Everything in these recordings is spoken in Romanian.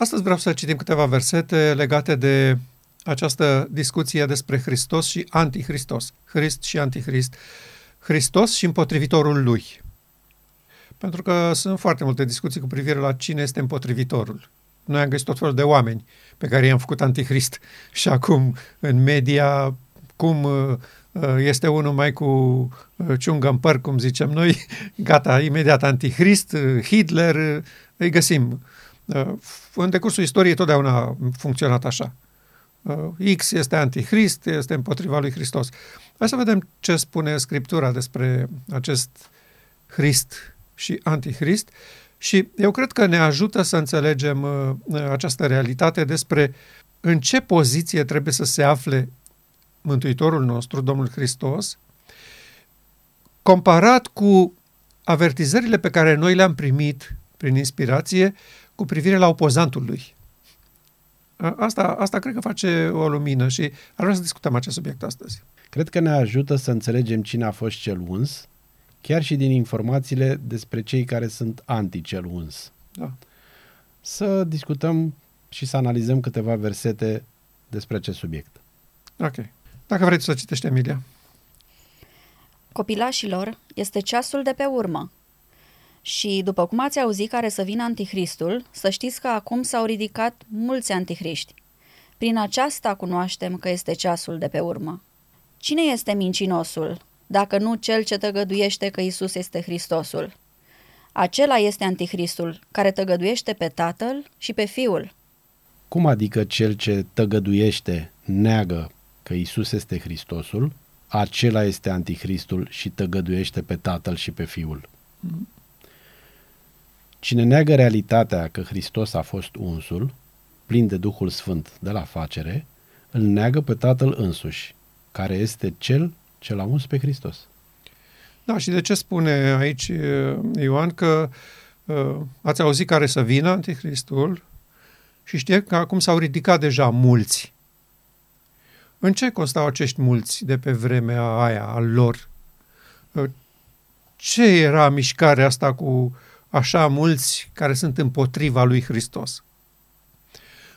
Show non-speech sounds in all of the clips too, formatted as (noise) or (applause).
Astăzi vreau să citim câteva versete legate de această discuție despre Hristos și Antichristos. Hrist și Antichrist. Hristos și împotrivitorul lui. Pentru că sunt foarte multe discuții cu privire la cine este împotrivitorul. Noi am găsit tot felul de oameni pe care i-am făcut antichrist și acum în media cum uh, uh, este unul mai cu uh, ciungă în păr, cum zicem noi, (laughs) gata, imediat antichrist, Hitler, îi găsim. În decursul istoriei totdeauna a funcționat așa. X este antichrist, este împotriva lui Hristos. Hai să vedem ce spune Scriptura despre acest Hrist și antichrist și eu cred că ne ajută să înțelegem această realitate despre în ce poziție trebuie să se afle Mântuitorul nostru, Domnul Hristos, comparat cu avertizările pe care noi le-am primit prin inspirație cu privire la opozantul lui. Asta, asta cred că face o lumină și ar vrea să discutăm acest subiect astăzi. Cred că ne ajută să înțelegem cine a fost cel uns, chiar și din informațiile despre cei care sunt anti-cel uns. Da. Să discutăm și să analizăm câteva versete despre acest subiect. Ok. Dacă vreți să citești, Emilia. Copilașilor, este ceasul de pe urmă. Și după cum ați auzit care să vină anticristul, să știți că acum s-au ridicat mulți antichriști. Prin aceasta cunoaștem că este ceasul de pe urmă. Cine este mincinosul, dacă nu cel ce tăgăduiește că Isus este Hristosul? Acela este anticristul, care tăgăduiește pe Tatăl și pe Fiul. Cum adică cel ce tăgăduiește neagă că Isus este Hristosul, acela este anticristul și tăgăduiește pe Tatăl și pe Fiul. Cine neagă realitatea că Hristos a fost unsul, plin de Duhul Sfânt de la facere, îl neagă pe Tatăl însuși, care este cel ce l-a uns pe Hristos. Da, și de ce spune aici uh, Ioan că uh, ați auzit care să vină anticristul și știe că acum s-au ridicat deja mulți în ce constau acești mulți de pe vremea aia al lor? Ce era mișcarea asta cu așa mulți care sunt împotriva lui Hristos?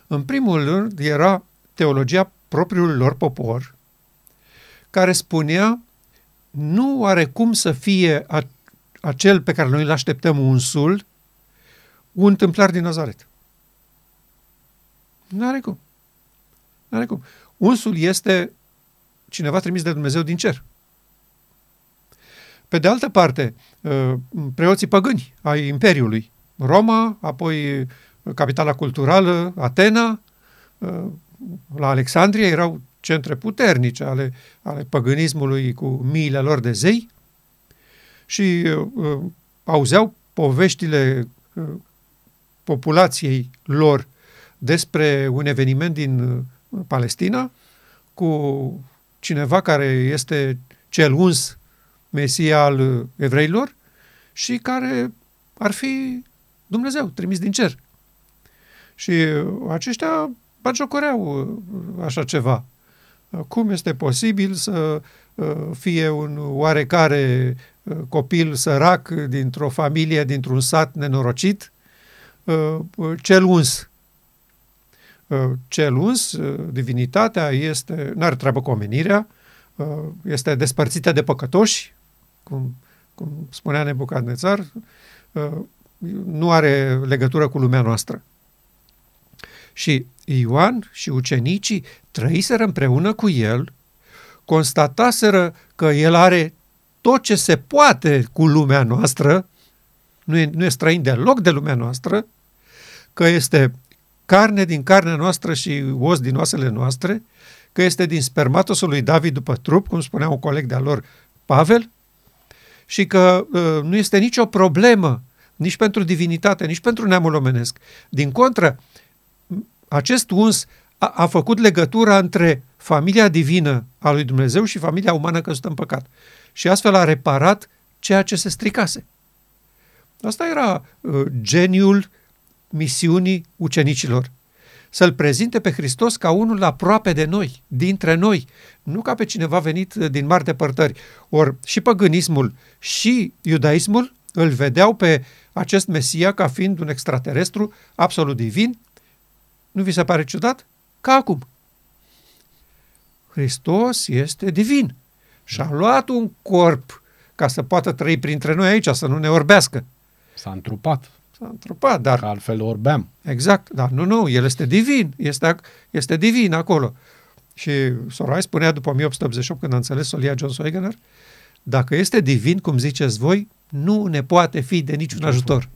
În primul rând era teologia propriului lor popor, care spunea nu are cum să fie a, acel pe care noi îl așteptăm unsul, un tâmplar din Nazaret. Nu are cum. Nu are cum. Unsul este cineva trimis de Dumnezeu din cer. Pe de altă parte, uh, preoții păgâni ai Imperiului, Roma, apoi capitala culturală, Atena, uh, la Alexandria erau centre puternice ale, ale păgânismului cu miile lor de zei și uh, auzeau poveștile uh, populației lor despre un eveniment din Palestina cu cineva care este cel uns Mesia al evreilor și care ar fi Dumnezeu, trimis din cer. Și aceștia bagiocoreau așa ceva. Cum este posibil să uh, fie un oarecare uh, copil sărac dintr-o familie, dintr-un sat nenorocit, uh, cel uns Uh, cel uns, uh, divinitatea, este, nu are treabă cu omenirea, uh, este despărțită de păcătoși, cum, cum spunea Nebucadnețar, nu are legătură cu lumea noastră. Și Ioan și ucenicii trăiseră împreună cu el, constataseră că el are tot ce se poate cu lumea noastră, nu e, nu e străin deloc de lumea noastră, că este carne din carnea noastră și os din oasele noastre, că este din spermatosul lui David după trup, cum spunea un coleg de-al lor, Pavel, și că uh, nu este nicio problemă nici pentru divinitate, nici pentru neamul omenesc. Din contră, acest uns a, a făcut legătura între familia divină a lui Dumnezeu și familia umană căzută în păcat. Și astfel a reparat ceea ce se stricase. Asta era uh, geniul misiunii ucenicilor. Să-L prezinte pe Hristos ca unul aproape de noi, dintre noi, nu ca pe cineva venit din mari depărtări. Ori și păgânismul și iudaismul îl vedeau pe acest Mesia ca fiind un extraterestru absolut divin, Nu vi se pare ciudat? Ca acum. Hristos este divin și a luat un corp ca să poată trăi printre noi aici, să nu ne orbească. S-a întrupat. S-a întrupat, dar... Că altfel orbeam. Exact, dar nu, nu, el este divin, este, este divin acolo. Și Sorai spunea după 1888, când a înțeles solia John Soigener, dacă este divin, cum ziceți voi, nu ne poate fi de niciun ajutor.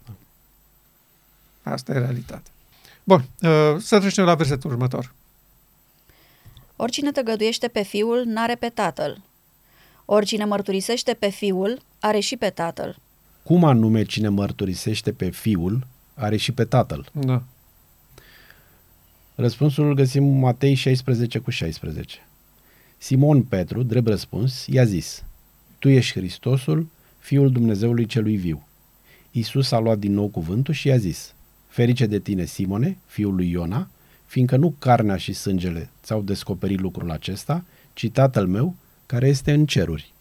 Asta e realitatea. Bun, uh, să trecem la versetul următor. Oricine tăgăduiește pe fiul, n-are pe tatăl. Oricine mărturisește pe fiul, are și pe tatăl. Cum anume cine mărturisește pe fiul, are și pe tatăl? Da. Răspunsul îl găsim în Matei 16 cu 16. Simon Petru, drept răspuns, i-a zis, Tu ești Hristosul, Fiul Dumnezeului celui viu. Iisus a luat din nou cuvântul și i-a zis, Ferice de tine, Simone, fiul lui Iona, fiindcă nu carnea și sângele ți-au descoperit lucrul acesta, ci Tatăl meu, care este în ceruri.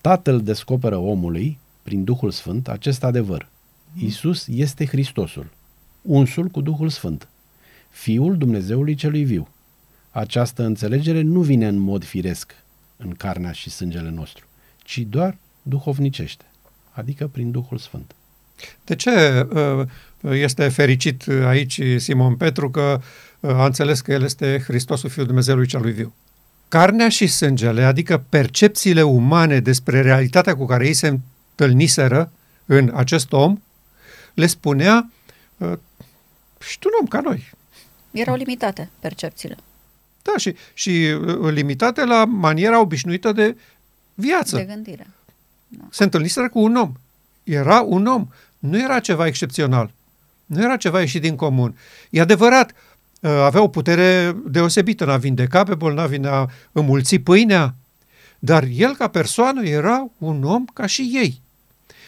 Tatăl descoperă omului, prin Duhul Sfânt, acest adevăr. Iisus este Hristosul, unsul cu Duhul Sfânt, Fiul Dumnezeului celui viu. Această înțelegere nu vine în mod firesc în carnea și sângele nostru, ci doar duhovnicește, adică prin Duhul Sfânt. De ce uh, este fericit aici Simon Petru că uh, a înțeles că el este Hristosul Fiul Dumnezeului celui viu? Carnea și sângele, adică percepțiile umane despre realitatea cu care ei se întâlniseră în acest om, le spunea uh, și tu un om ca noi. Erau limitate percepțiile. Da, și, și uh, limitate la maniera obișnuită de viață. De gândire. Da. Se întâlniseră cu un om. Era un om. Nu era ceva excepțional. Nu era ceva ieșit din comun. E adevărat, uh, avea o putere deosebită în a vindeca pe bolnavi, în a înmulți pâinea, dar el ca persoană era un om ca și ei.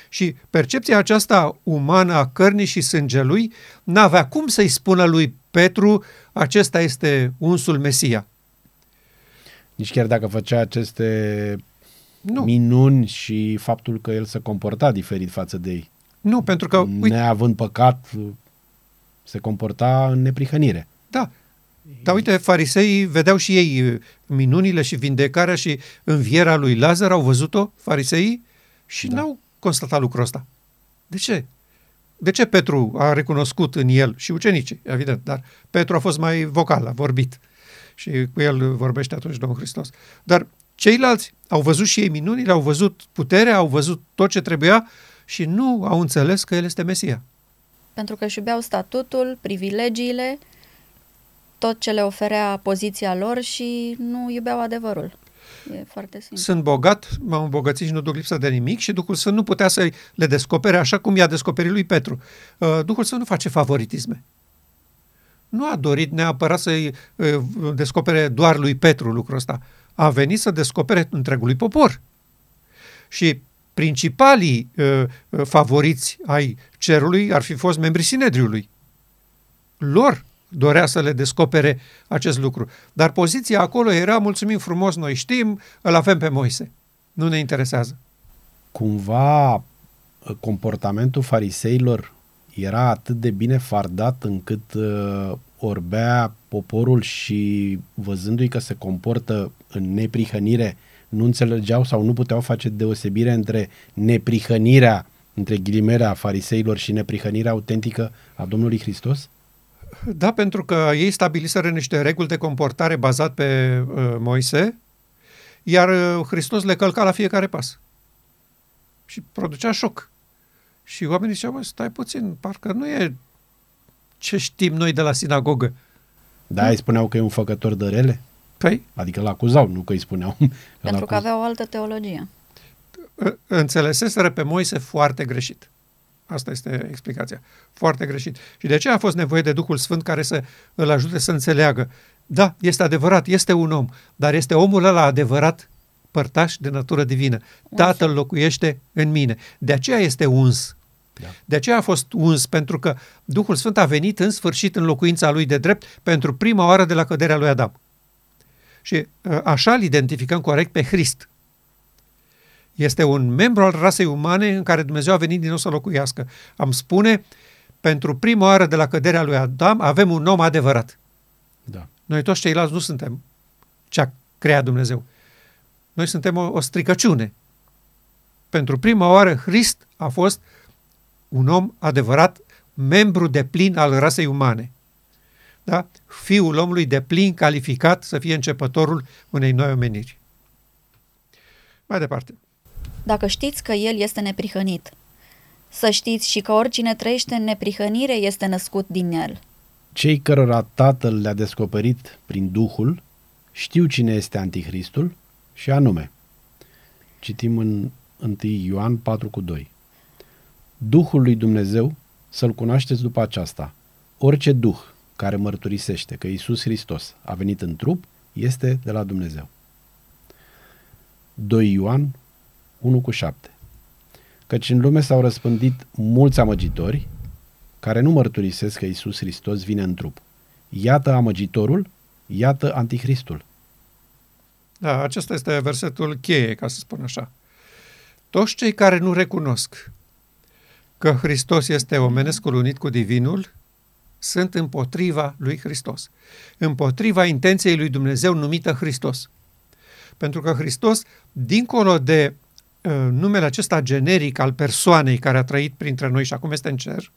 Și percepția aceasta umană a cărnii și sângelui n-avea cum să-i spună lui Petru, acesta este unsul Mesia. Nici chiar dacă făcea aceste nu. minuni și faptul că el se comporta diferit față de ei. Nu, pentru că... Uite, neavând păcat, se comporta în neprihănire. Da. Dar uite, fariseii vedeau și ei minunile și vindecarea și învierea lui Lazar, au văzut-o fariseii și da. n-au constatat lucrul ăsta. De ce? De ce Petru a recunoscut în el și ucenicii, evident, dar Petru a fost mai vocal, a vorbit și cu el vorbește atunci Domnul Hristos. Dar ceilalți au văzut și ei minunile, au văzut puterea, au văzut tot ce trebuia și nu au înțeles că el este Mesia. Pentru că își iubeau statutul, privilegiile, tot ce le oferea poziția lor și nu iubeau adevărul. E foarte simplu. Sunt bogat, m-am îmbogățit și nu duc lipsă de nimic și Duhul Sfânt nu putea să le descopere așa cum i-a descoperit lui Petru. Uh, Duhul Sfânt nu face favoritisme. Nu a dorit neapărat să-i uh, descopere doar lui Petru lucrul ăsta. A venit să descopere întregului popor. Și principalii uh, favoriți ai cerului ar fi fost membrii Sinedriului. Lor dorea să le descopere acest lucru. Dar poziția acolo era, mulțumim frumos, noi știm, îl avem pe Moise. Nu ne interesează. Cumva comportamentul fariseilor era atât de bine fardat încât uh, orbea poporul și văzându-i că se comportă în neprihănire, nu înțelegeau sau nu puteau face deosebire între neprihănirea, între ghilimele a fariseilor și neprihănirea autentică a Domnului Hristos? Da, pentru că ei stabiliseră niște reguli de comportare bazat pe uh, Moise, iar uh, Hristos le călca la fiecare pas. Și producea șoc. Și oamenii ziceau, stai puțin, parcă nu e ce știm noi de la sinagogă. Da, îi spuneau că e un făcător de rele? Păi? Adică l acuzau, nu că îi spuneau. (laughs) Pentru că avea o altă teologie. Înțeleseseră pe Moise foarte greșit. Asta este explicația. Foarte greșit. Și de aceea a fost nevoie de Duhul Sfânt care să îl ajute să înțeleagă. Da, este adevărat, este un om, dar este omul ăla adevărat părtaș de natură divină. Tatăl locuiește în mine. De aceea este uns. Da. De aceea a fost uns, pentru că Duhul Sfânt a venit în sfârșit în locuința lui de drept pentru prima oară de la căderea lui Adam. Și ă, așa îl identificăm corect pe Hrist. Este un membru al rasei umane în care Dumnezeu a venit din nou să locuiască. Am spune, pentru prima oară de la căderea lui Adam avem un om adevărat. Da. Noi toți ceilalți nu suntem ce a creat Dumnezeu. Noi suntem o, o stricăciune. Pentru prima oară, Hrist a fost un om adevărat, membru de plin al rasei umane. Da? Fiul omului de plin calificat să fie începătorul unei noi omeniri. Mai departe. Dacă știți că El este neprihănit, să știți și că oricine trăiește în neprihănire este născut din El. Cei cărora Tatăl le-a descoperit prin Duhul știu cine este Antichristul și anume. Citim în 1 Ioan 4 cu 2. Duhul lui Dumnezeu să-L cunoașteți după aceasta. Orice Duh care mărturisește că Isus Hristos a venit în trup este de la Dumnezeu. 2 Ioan 1 cu 7 Căci în lume s-au răspândit mulți amăgitori care nu mărturisesc că Isus Hristos vine în trup. Iată amăgitorul, iată antichristul. Da, acesta este versetul cheie, ca să spun așa. Toți cei care nu recunosc că Hristos este omenescul unit cu divinul, sunt împotriva lui Hristos, împotriva intenției lui Dumnezeu numită Hristos. Pentru că Hristos, dincolo de uh, numele acesta generic al persoanei care a trăit printre noi și acum este în cer,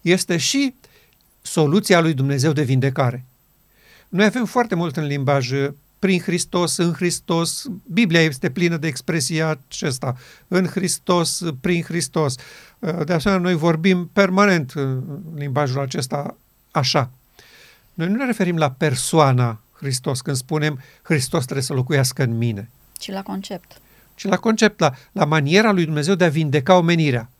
este și soluția lui Dumnezeu de vindecare. Noi avem foarte mult în limbaj prin Hristos, în Hristos. Biblia este plină de expresia acesta. În Hristos, prin Hristos. De asemenea, noi vorbim permanent în limbajul acesta așa. Noi nu ne referim la persoana Hristos când spunem Hristos trebuie să locuiască în mine. Ci la concept. Ci la concept, la, la maniera lui Dumnezeu de a vindeca omenirea.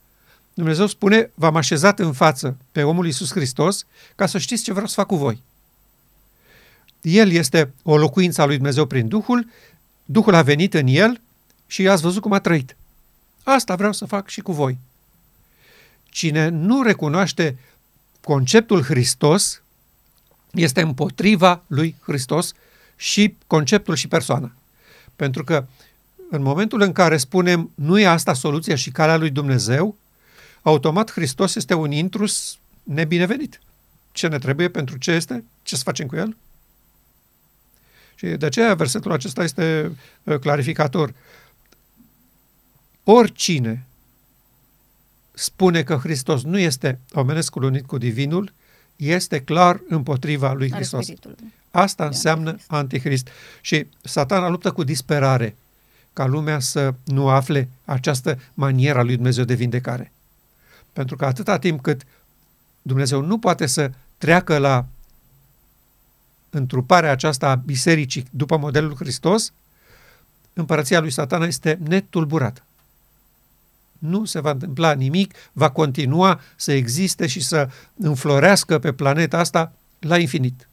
Dumnezeu spune, v-am așezat în față pe omul Iisus Hristos ca să știți ce vreau să fac cu voi. El este o locuință a lui Dumnezeu prin Duhul, Duhul a venit în el și ați văzut cum a trăit. Asta vreau să fac și cu voi. Cine nu recunoaște conceptul Hristos este împotriva lui Hristos și conceptul și persoana. Pentru că în momentul în care spunem nu e asta soluția și calea lui Dumnezeu, automat Hristos este un intrus nebinevenit. Ce ne trebuie pentru ce este? Ce să facem cu el? Și de aceea versetul acesta este uh, clarificator. Oricine spune că Hristos nu este omenescul unit cu divinul, este clar împotriva lui Hristos. Asta înseamnă antichrist. Și satana luptă cu disperare ca lumea să nu afle această manieră a lui Dumnezeu de vindecare. Pentru că atâta timp cât Dumnezeu nu poate să treacă la întruparea aceasta a bisericii după modelul Hristos, împărăția lui satana este netulburată. Nu se va întâmpla nimic, va continua să existe și să înflorească pe planeta asta la infinit.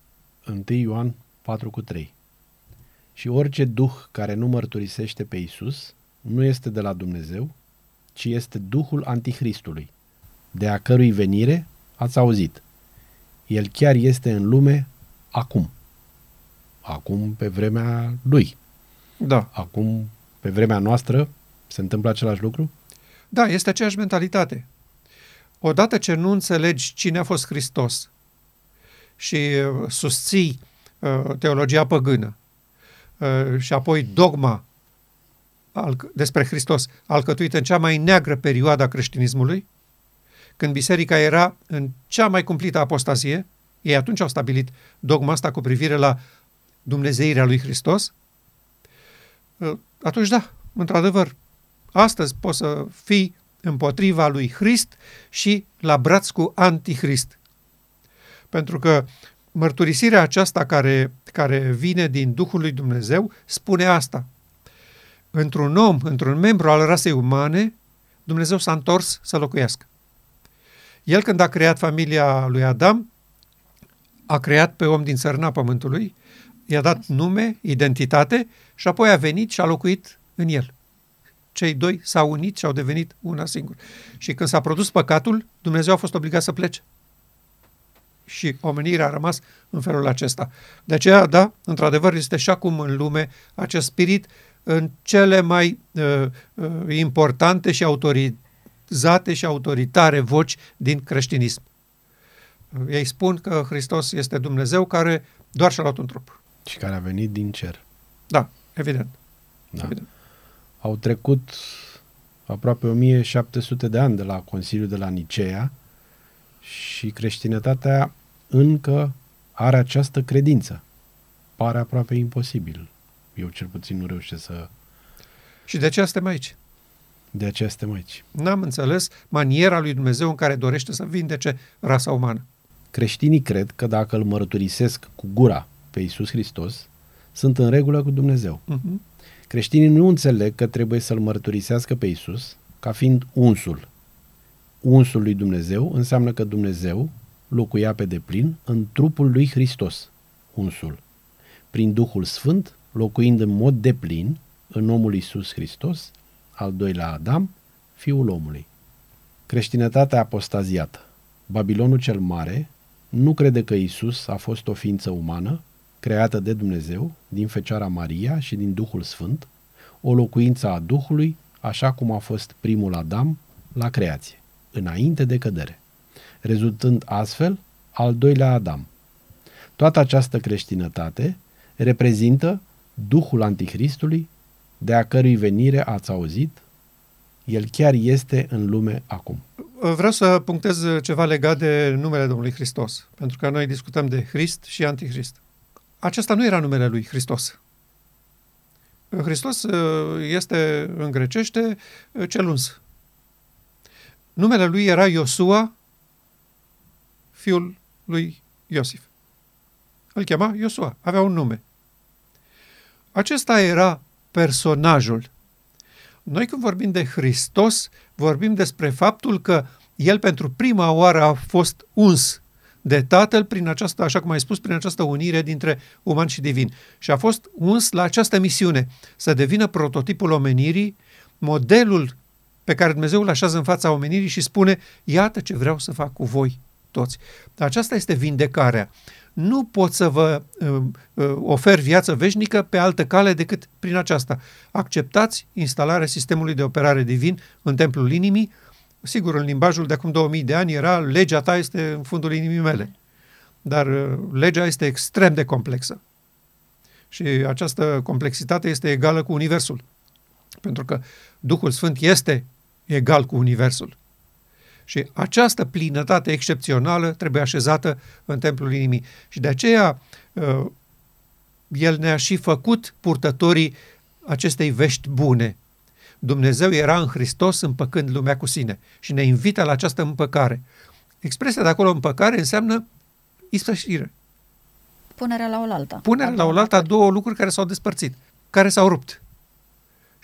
1 Ioan 4 cu 3 Și orice duh care nu mărturisește pe Isus nu este de la Dumnezeu, ci este Duhul Antichristului, de a cărui venire ați auzit. El chiar este în lume acum. Acum pe vremea lui. Da. Acum, pe vremea noastră, se întâmplă același lucru? Da, este aceeași mentalitate. Odată ce nu înțelegi cine a fost Hristos și uh, susții uh, teologia păgână uh, și apoi dogma al, despre Hristos alcătuită în cea mai neagră perioadă a creștinismului, când biserica era în cea mai cumplită apostazie, ei atunci au stabilit dogma asta cu privire la Dumnezeirea lui Hristos, ă, atunci da, într-adevăr, astăzi poți să fii împotriva lui Hrist și la braț cu antichrist. Pentru că mărturisirea aceasta care, care vine din Duhul lui Dumnezeu spune asta. Într-un om, într-un membru al rasei umane, Dumnezeu s-a întors să locuiască. El când a creat familia lui Adam, a creat pe om din țărâna pământului, i-a dat nume, identitate și apoi a venit și a locuit în el. Cei doi s-au unit și au devenit una singură. Și când s-a produs păcatul, Dumnezeu a fost obligat să plece. Și omenirea a rămas în felul acesta. De aceea, da, într-adevăr, este și acum în lume acest spirit în cele mai uh, uh, importante și autori, autorizate și autoritare voci din creștinism. Ei spun că Hristos este Dumnezeu care doar și-a luat un trup. Și care a venit din cer. Da, evident. Da. evident. Au trecut aproape 1700 de ani de la Consiliul de la Nicea și creștinătatea încă are această credință. Pare aproape imposibil. Eu cel puțin nu reușesc să... Și de ce suntem aici? De aceea suntem aici. N-am înțeles maniera lui Dumnezeu în care dorește să vindece rasa umană. Creștinii cred că dacă îl mărturisesc cu gura pe Iisus Hristos, sunt în regulă cu Dumnezeu. Uh-huh. Creștinii nu înțeleg că trebuie să-L mărturisească pe Iisus ca fiind unsul. Unsul lui Dumnezeu înseamnă că Dumnezeu locuia pe deplin în trupul lui Hristos, unsul. Prin Duhul Sfânt, locuind în mod deplin în omul Iisus Hristos, al doilea Adam, fiul omului. Creștinătatea apostaziată. Babilonul cel mare nu crede că Isus a fost o ființă umană, creată de Dumnezeu, din Fecioara Maria și din Duhul Sfânt, o locuință a Duhului, așa cum a fost primul Adam la creație, înainte de cădere, rezultând astfel al doilea Adam. Toată această creștinătate reprezintă Duhul Antichristului, de a cărui venire ați auzit, el chiar este în lume acum. Vreau să punctez ceva legat de numele Domnului Hristos, pentru că noi discutăm de Hrist și Antichrist. Acesta nu era numele lui Hristos. Hristos uh, este în grecește uh, cel uns. Numele lui era Iosua, fiul lui Iosif. Îl chema Iosua, avea un nume. Acesta era personajul. Noi când vorbim de Hristos, vorbim despre faptul că El pentru prima oară a fost uns de Tatăl prin această, așa cum ai spus, prin această unire dintre uman și divin. Și a fost uns la această misiune, să devină prototipul omenirii, modelul pe care Dumnezeu îl așează în fața omenirii și spune, iată ce vreau să fac cu voi toți. Aceasta este vindecarea nu pot să vă uh, uh, ofer viață veșnică pe altă cale decât prin aceasta. Acceptați instalarea sistemului de operare divin în templul inimii. Sigur, în limbajul de acum 2000 de ani era legea ta este în fundul inimii mele. Dar uh, legea este extrem de complexă. Și această complexitate este egală cu Universul. Pentru că Duhul Sfânt este egal cu Universul. Și această plinătate excepțională trebuie așezată în templul inimii. Și de aceea uh, el ne-a și făcut purtătorii acestei vești bune. Dumnezeu era în Hristos împăcând lumea cu sine și ne invită la această împăcare. Expresia de acolo împăcare înseamnă ispășire. Punerea la oaltă. Punerea la oaltă a două lucruri care s-au despărțit, care s-au rupt.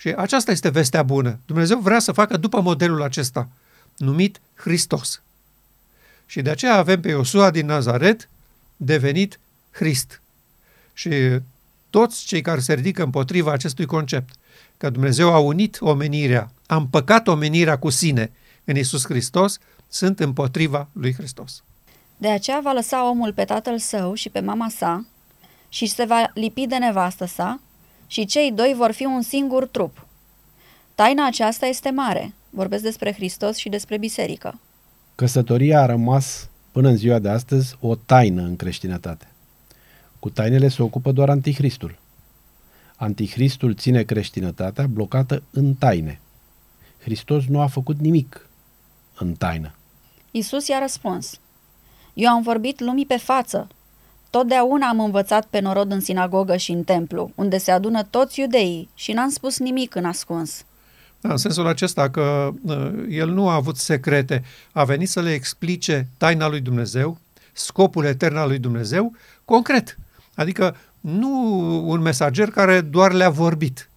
Și aceasta este vestea bună. Dumnezeu vrea să facă după modelul acesta – numit Hristos. Și de aceea avem pe Iosua din Nazaret devenit Hrist. Și toți cei care se ridică împotriva acestui concept, că Dumnezeu a unit omenirea, a împăcat omenirea cu sine în Isus Hristos, sunt împotriva lui Hristos. De aceea va lăsa omul pe tatăl său și pe mama sa și se va lipi de nevastă sa și cei doi vor fi un singur trup. Taina aceasta este mare, Vorbesc despre Hristos și despre biserică. Căsătoria a rămas până în ziua de astăzi o taină în creștinătate. Cu tainele se ocupă doar Antichristul. Antichristul ține creștinătatea blocată în taine. Hristos nu a făcut nimic în taină. Isus i-a răspuns, Eu am vorbit lumii pe față. Totdeauna am învățat pe norod în sinagogă și în templu, unde se adună toți iudeii și n-am spus nimic în ascuns. Da, în sensul acesta că uh, el nu a avut secrete, a venit să le explice taina lui Dumnezeu, scopul etern al lui Dumnezeu, concret. Adică nu un mesager care doar le-a vorbit.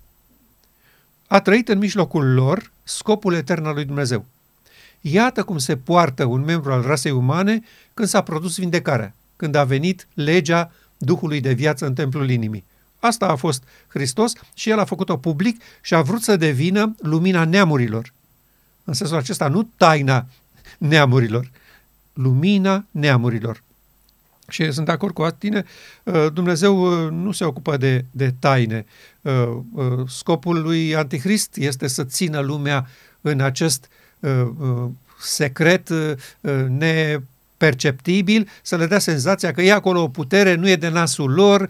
A trăit în mijlocul lor scopul etern al lui Dumnezeu. Iată cum se poartă un membru al rasei umane când s-a produs vindecarea, când a venit legea Duhului de viață în templul inimii. Asta a fost Hristos și El a făcut-o public și a vrut să devină lumina neamurilor. În sensul acesta, nu taina neamurilor, lumina neamurilor. Și sunt de acord cu tine, uh, Dumnezeu uh, nu se ocupă de, de taine. Uh, scopul lui Antichrist este să țină lumea în acest secret, neperceptibil, să le dea senzația că e acolo o putere, nu e de nasul lor,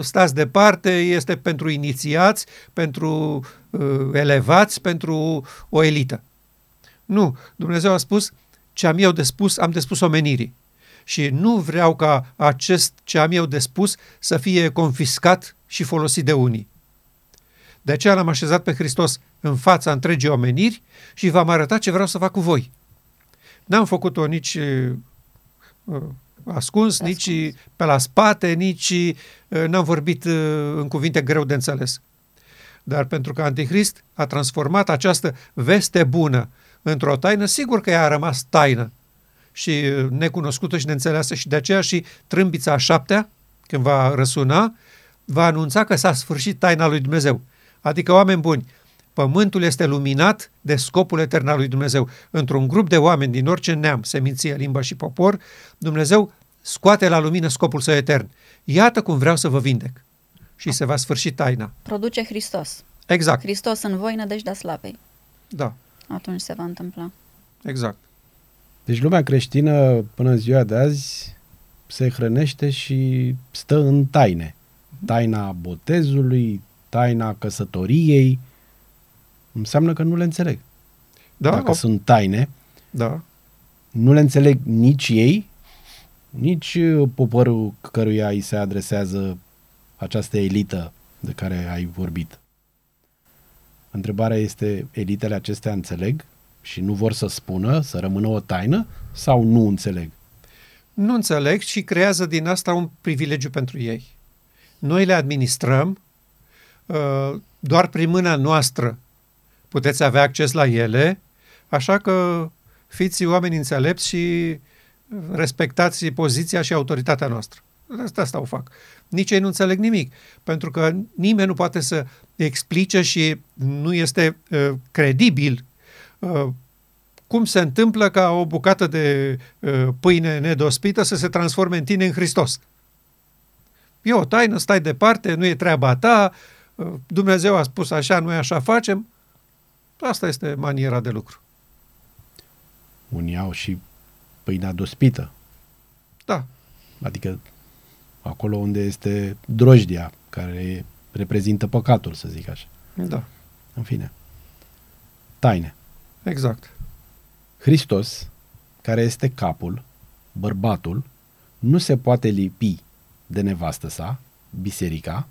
stați departe, este pentru inițiați, pentru elevați, pentru o elită. Nu, Dumnezeu a spus ce am eu de spus, am de spus omenirii. Și nu vreau ca acest ce am eu de spus să fie confiscat și folosit de unii. De aceea l-am așezat pe Hristos în fața întregii omeniri și v-am arătat ce vreau să fac cu voi. N-am făcut-o nici uh, ascuns, pe nici ascuns. pe la spate, nici uh, n-am vorbit uh, în cuvinte greu de înțeles. Dar pentru că Antichrist a transformat această veste bună într-o taină, sigur că ea a rămas taină și uh, necunoscută și neînțeleasă și de aceea și trâmbița a șaptea, când va răsuna, va anunța că s-a sfârșit taina lui Dumnezeu. Adică, oameni buni, pământul este luminat de scopul etern al lui Dumnezeu. Într-un grup de oameni din orice neam, seminție, limbă și popor, Dumnezeu scoate la lumină scopul său etern. Iată cum vreau să vă vindec. Și se va sfârși taina. Produce Hristos. Exact. Hristos în voi, nădejdea slapei. Da. Atunci se va întâmpla. Exact. Deci lumea creștină până în ziua de azi se hrănește și stă în taine. Taina botezului, taina căsătoriei, înseamnă că nu le înțeleg. Da, Dacă o... sunt taine, da. nu le înțeleg nici ei, nici poporul căruia îi se adresează această elită de care ai vorbit. Întrebarea este, elitele acestea înțeleg și nu vor să spună, să rămână o taină sau nu înțeleg? Nu înțeleg și creează din asta un privilegiu pentru ei. Noi le administrăm, uh, doar prin mâna noastră puteți avea acces la ele, așa că fiți oameni înțelepți și respectați poziția și autoritatea noastră. Asta, asta o fac. Nici ei nu înțeleg nimic, pentru că nimeni nu poate să explice și nu este uh, credibil uh, cum se întâmplă ca o bucată de uh, pâine nedospită să se transforme în tine în Hristos. E o taină, stai departe, nu e treaba ta, uh, Dumnezeu a spus așa, noi așa facem. Asta este maniera de lucru. Unii au și pâinea dospită. Da. Adică acolo unde este drojdia, care reprezintă păcatul, să zic așa. Da. În fine. Taine. Exact. Hristos, care este capul, bărbatul, nu se poate lipi de nevastă sa, biserica,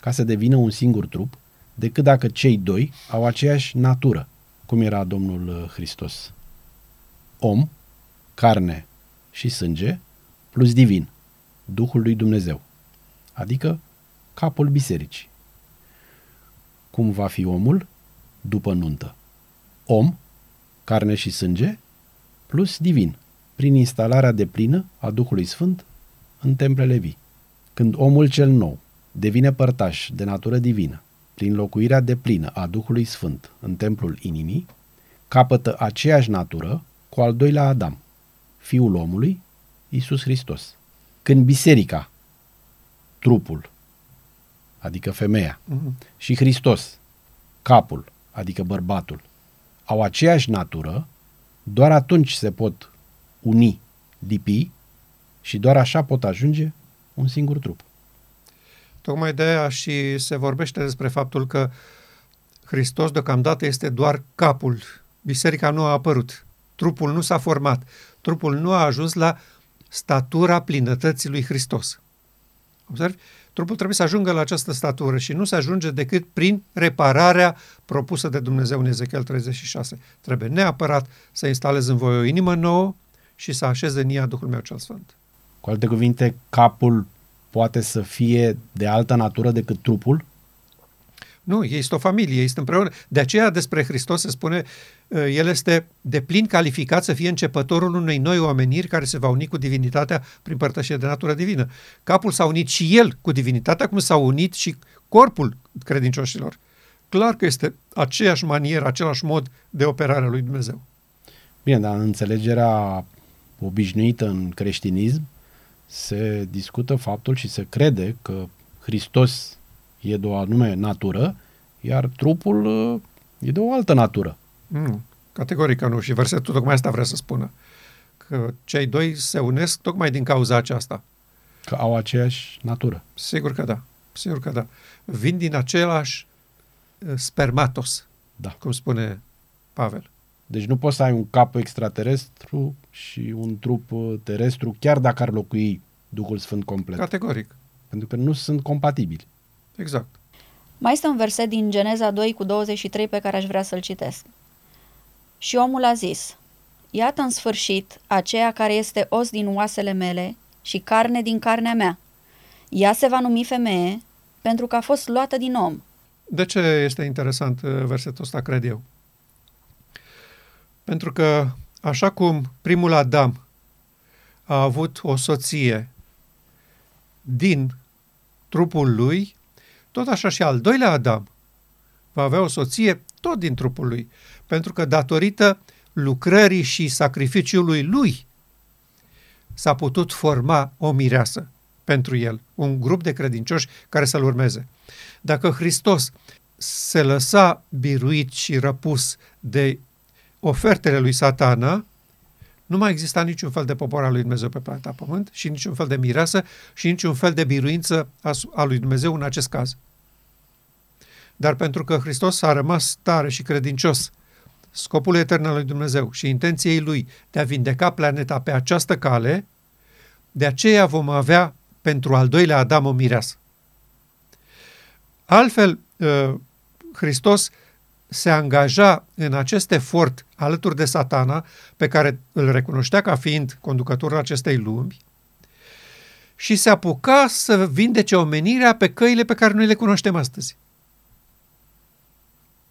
ca să devină un singur trup, decât dacă cei doi au aceeași natură, cum era Domnul uh, Hristos. Om, carne și sânge, plus divin, Duhul lui Dumnezeu, adică capul bisericii. Cum va fi omul după nuntă? Om, carne și sânge, plus divin, prin instalarea de plină a Duhului Sfânt în templele vii. Când omul cel nou devine părtaș de natură divină, prin locuirea de plină a Duhului Sfânt în templul inimii, capătă aceeași natură cu al doilea Adam, fiul omului, Isus Hristos. Când biserica, trupul, adică femeia, uh-huh. și Hristos, capul, adică bărbatul, au aceeași natură, doar atunci se pot uni, lipi și doar așa pot ajunge un singur trup. Tocmai de aia și se vorbește despre faptul că Hristos deocamdată este doar capul. Biserica nu a apărut. Trupul nu s-a format. Trupul nu a ajuns la statura plinătății lui Hristos. Observi? Trupul trebuie să ajungă la această statură și nu se ajunge decât prin repararea propusă de Dumnezeu în Ezechiel 36. Trebuie neapărat să instalezi în voi o inimă nouă și să așeze în ea Duhul meu cel Sfânt. Cu alte cuvinte, capul poate să fie de altă natură decât trupul? Nu, este o familie, este împreună. De aceea despre Hristos se spune, uh, el este de plin calificat să fie începătorul unei noi omeniri care se va uni cu divinitatea prin părtășie de natură divină. Capul s-a unit și el cu divinitatea, cum s-a unit și corpul credincioșilor. Clar că este aceeași manieră, același mod de operare a lui Dumnezeu. Bine, dar în înțelegerea obișnuită în creștinism se discută faptul și se crede că Hristos e de o anume natură, iar trupul uh, e de o altă natură. Nu. Categoric că nu. Și versetul tocmai asta vrea să spună. Că cei doi se unesc tocmai din cauza aceasta. Că au aceeași natură. Sigur că da. Sigur că da. Vin din același uh, spermatos, Da. cum spune Pavel. Deci nu poți să ai un cap extraterestru și un trup uh, terestru, chiar dacă ar locui Duhul Sfânt complet. Categoric. Pentru că nu sunt compatibili. Exact. Mai este un verset din Geneza 2 cu 23 pe care aș vrea să-l citesc. Și omul a zis, Iată în sfârșit aceea care este os din oasele mele și carne din carnea mea. Ea se va numi femeie pentru că a fost luată din om. De ce este interesant uh, versetul ăsta, cred eu? Pentru că, așa cum primul Adam a avut o soție din trupul lui, tot așa și al doilea Adam va avea o soție tot din trupul lui. Pentru că, datorită lucrării și sacrificiului lui, s-a putut forma o mireasă pentru el, un grup de credincioși care să-l urmeze. Dacă Hristos se lăsa biruit și răpus de ofertele lui satana, nu mai exista niciun fel de popor al lui Dumnezeu pe planeta Pământ și niciun fel de mireasă și niciun fel de biruință a su- a lui Dumnezeu în acest caz. Dar pentru că Hristos a rămas tare și credincios scopul etern al lui Dumnezeu și intenției lui de a vindeca planeta pe această cale, de aceea vom avea pentru al doilea Adam o mireasă. Altfel, uh, Hristos se angaja în acest efort alături de satana, pe care îl recunoștea ca fiind conducătorul acestei lumi, și se apuca să vindece omenirea pe căile pe care noi le cunoaștem astăzi.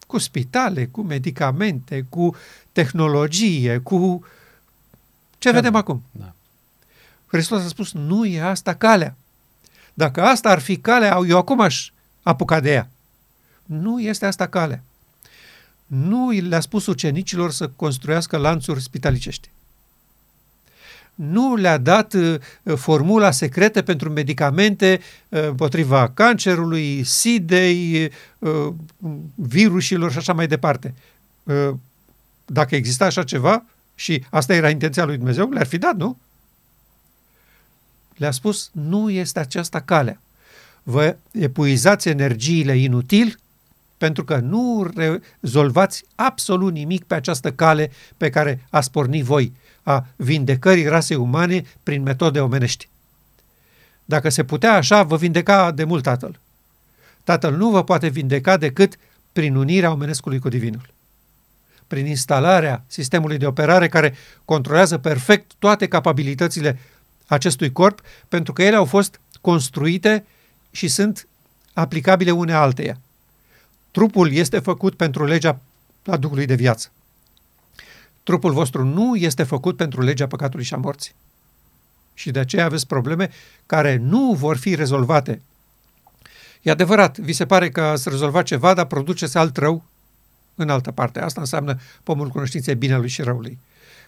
Cu spitale, cu medicamente, cu tehnologie, cu ce Da. vedem acum. Da. Hristos a spus, nu e asta calea. Dacă asta ar fi calea, eu acum aș apuca de ea. Nu este asta calea. Nu le-a spus ucenicilor să construiască lanțuri spitalicești. Nu le-a dat uh, formula secretă pentru medicamente uh, împotriva cancerului, sidei, uh, virusilor și așa mai departe. Uh, dacă exista așa ceva și asta era intenția lui Dumnezeu, le-ar fi dat, nu? Le-a spus, nu este aceasta calea. Vă epuizați energiile inutil pentru că nu rezolvați absolut nimic pe această cale pe care ați pornit voi, a vindecării rasei umane prin metode omenești. Dacă se putea așa, vă vindeca de mult Tatăl. Tatăl nu vă poate vindeca decât prin unirea omenescului cu Divinul. Prin instalarea sistemului de operare care controlează perfect toate capabilitățile acestui corp, pentru că ele au fost construite și sunt aplicabile une alteia. Trupul este făcut pentru legea a Duhului de viață. Trupul vostru nu este făcut pentru legea păcatului și a morții. Și de aceea aveți probleme care nu vor fi rezolvate. E adevărat, vi se pare că ați rezolvat ceva, dar produceți alt rău în altă parte. Asta înseamnă pomul cunoștinței binelui și răului.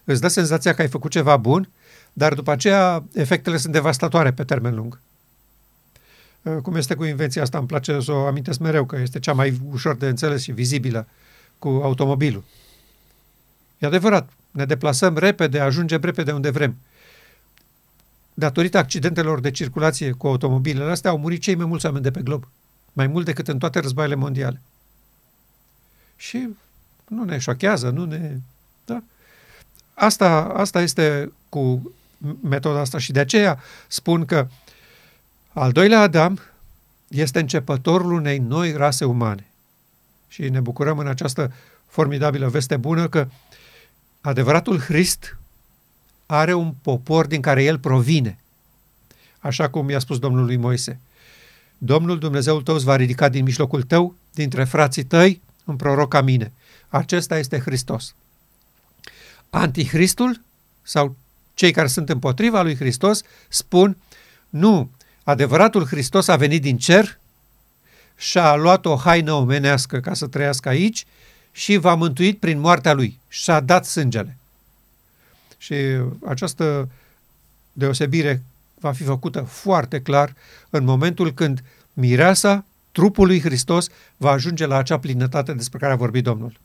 Îți dă senzația că ai făcut ceva bun, dar după aceea efectele sunt devastatoare pe termen lung. Cum este cu invenția asta, îmi place să o amintesc mereu, că este cea mai ușor de înțeles și vizibilă cu automobilul. E adevărat, ne deplasăm repede, ajungem repede unde vrem. Datorită accidentelor de circulație cu automobilele astea, au murit cei mai mulți oameni de pe glob. Mai mult decât în toate războaiele mondiale. Și nu ne șochează, nu ne... Da? Asta, asta este cu metoda asta și de aceea spun că al doilea Adam este începătorul unei noi rase umane. Și ne bucurăm în această formidabilă veste bună că adevăratul Hrist are un popor din care el provine. Așa cum i-a spus Domnul lui Moise. Domnul Dumnezeul tău îți va ridica din mijlocul tău, dintre frații tăi, un proroc ca mine. Acesta este Hristos. Antihristul sau cei care sunt împotriva lui Hristos spun nu, adevăratul Hristos a venit din cer și a luat o haină omenească ca să trăiască aici și v-a mântuit prin moartea lui și a dat sângele. Și această deosebire va fi făcută foarte clar în momentul când mireasa, trupul lui Hristos, va ajunge la acea plinătate despre care a vorbit Domnul.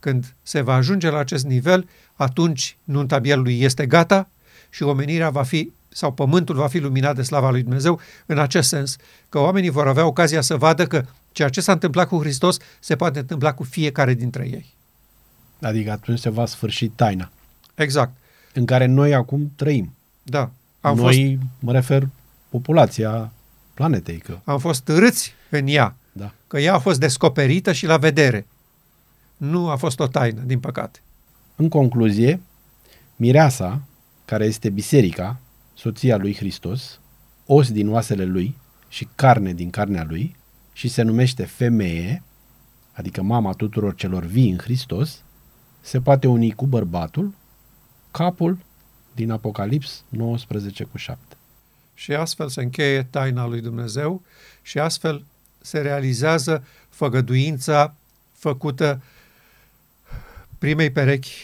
Când se va ajunge la acest nivel, atunci nunta mielului este gata și omenirea va fi sau pământul va fi luminat de slava lui Dumnezeu în acest sens, că oamenii vor avea ocazia să vadă că ceea ce s-a întâmplat cu Hristos se poate întâmpla cu fiecare dintre ei. Adică atunci se va sfârși taina. Exact. În care noi acum trăim. Da. Am noi, fost, mă refer, populația planetei. Că... Am fost râți în ea. Da. Că ea a fost descoperită și la vedere. Nu a fost o taină, din păcate. În concluzie, mireasa, care este biserica, soția lui Hristos, os din oasele lui și carne din carnea lui, și se numește femeie, adică mama tuturor celor vii în Hristos, se poate uni cu bărbatul, capul din Apocalips 19 cu 7. Și astfel se încheie taina lui Dumnezeu și astfel se realizează făgăduința făcută primei perechi.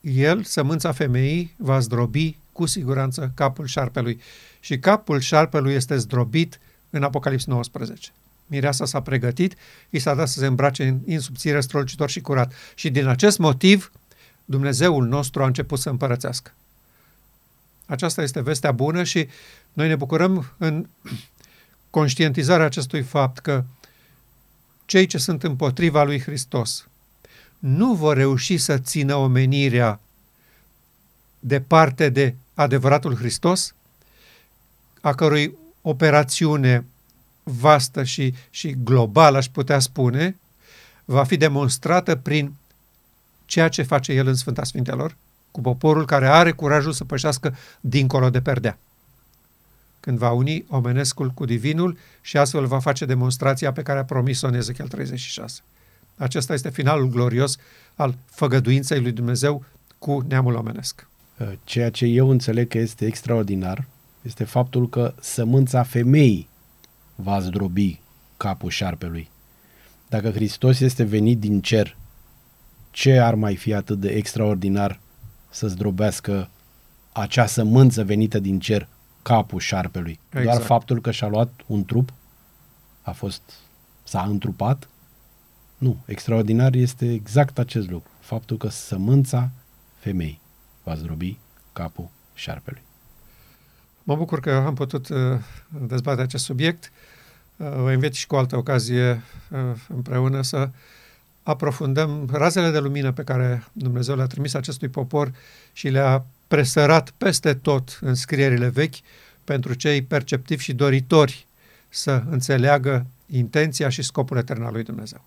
El, sămânța femeii, va zdrobi cu siguranță capul șarpelui. Și capul șarpelui este zdrobit în Apocalips 19. Mireasa s-a pregătit, i s-a dat să se îmbrace în insubțire, strălucitor și curat. Și din acest motiv, Dumnezeul nostru a început să împărățească. Aceasta este vestea bună și noi ne bucurăm în (clears throat) conștientizarea acestui fapt că cei ce sunt împotriva lui Hristos nu vor reuși să țină omenirea departe de adevăratul Hristos, a cărui operațiune vastă și, și globală, aș putea spune, va fi demonstrată prin ceea ce face El în Sfânta Sfintelor, cu poporul care are curajul să pășească dincolo de perdea. Când va uni omenescul cu divinul și astfel va face demonstrația pe care a promis-o în Ezechiel 36. Acesta este finalul glorios al făgăduinței lui Dumnezeu cu neamul omenesc. Ceea ce eu înțeleg că este extraordinar este faptul că sămânța femeii va zdrobi capul șarpelui. Dacă Hristos este venit din cer, ce ar mai fi atât de extraordinar să zdrobească acea sămânță venită din cer capul șarpelui? Exact. Doar faptul că și-a luat un trup a fost, s-a întrupat? Nu, extraordinar este exact acest lucru. Faptul că sămânța femei va zdrobi capul șarpelui. Mă bucur că am putut uh, dezbate acest subiect. Uh, vă invit și cu altă ocazie uh, împreună să aprofundăm razele de lumină pe care Dumnezeu le-a trimis acestui popor și le-a presărat peste tot în scrierile vechi pentru cei perceptivi și doritori să înțeleagă intenția și scopul etern al lui Dumnezeu.